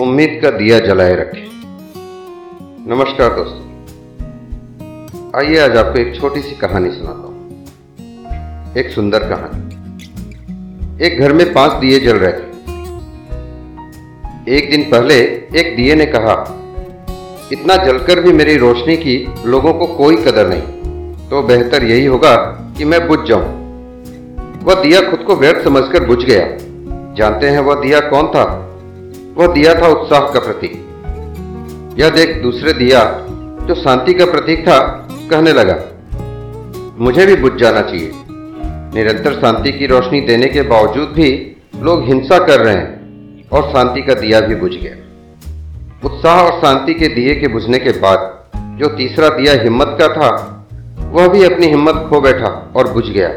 उम्मीद का दिया जलाए रखे। नमस्कार दोस्तों। आइए आज आपको एक छोटी सी कहानी सुनाता हूँ। एक सुंदर कहानी। एक घर में पाँच दिए जल रहे थे। एक दिन पहले एक दिए ने कहा, इतना जलकर भी मेरी रोशनी की लोगों को कोई कदर नहीं। तो बेहतर यही होगा कि मैं बुझ जाऊँ। वह दिया खुद को व्यर्थ समझकर बुझ गया। जानते हैं वह दिया कौन था? वह दिया था उत्साह का प्रतीक। यह देख दूसरे दिया, जो शांति का प्रतीक था, कहने लगा, मुझे भी बुझ जाना चाहिए। निरंतर शांति की रोशनी देने के बावजूद भी लोग हिंसा कर रहे हैं और शांति का दिया भी बुझ गया। उत्साह और शांति के दिए के बुझने के बाद, जो तीसरा दिया हिम्मत का था, वह भी अपनी हिम्मत खो बैठा और बुझ गया।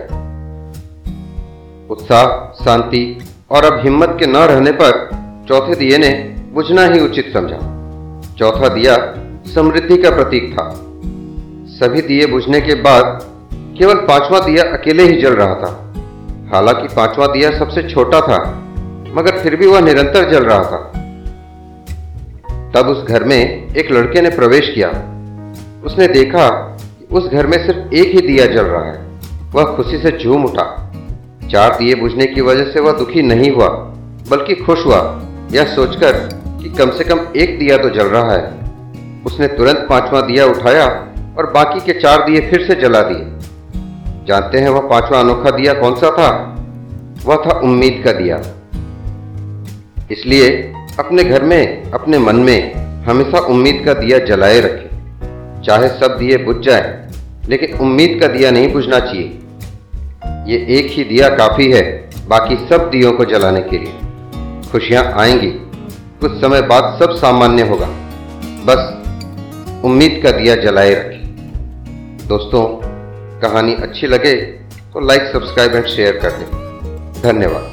उत्साह, शांति और अब हिम्मत के न रहने पर चौथे दिए ने बुझना ही उचित समझा। चौथा दिया समृद्धि का प्रतीक था। सभी दिए बुझने के बाद केवल पांचवा दिया अकेले ही जल रहा था। हालाँकि पांचवा दिया सबसे छोटा था, मगर फिर भी वह निरंतर जल रहा था। तब उस घर में एक लड़के ने प्रवेश किया। उसने देखा कि उस घर में सिर्फ़ एक ही दिया जल रहा है। वह खुशी से झूम उठा। चार दिए बुझने की वजह से वह दुखी नहीं हुआ, बल्कि खुश हुआ। यह सोचकर कि कम से कम एक दिया तो जल रहा है। उसने तुरंत पांचवा दिया उठाया और बाकी के चार दिए फिर से जला दिए। जानते हैं वह पांचवा अनोखा दिया कौन सा था? वह था उम्मीद का दिया। इसलिए अपने घर में, अपने मन में हमेशा उम्मीद का दिया जलाए रखें। चाहे सब दिए बुझ जाए, लेकिन उम्मीद का दिया नहीं बुझना चाहिए। ये एक ही दिया काफ़ी है, बाकी सब दियों को जलाने के लिए। खुशियाँ आएँगी, कुछ समय बाद सब सामान्य होगा। बस उम्मीद का दिया जलाए रखें। दोस्तों, कहानी अच्छी लगे तो लाइक सब्सक्राइब एंड शेयर कर दें। धन्यवाद।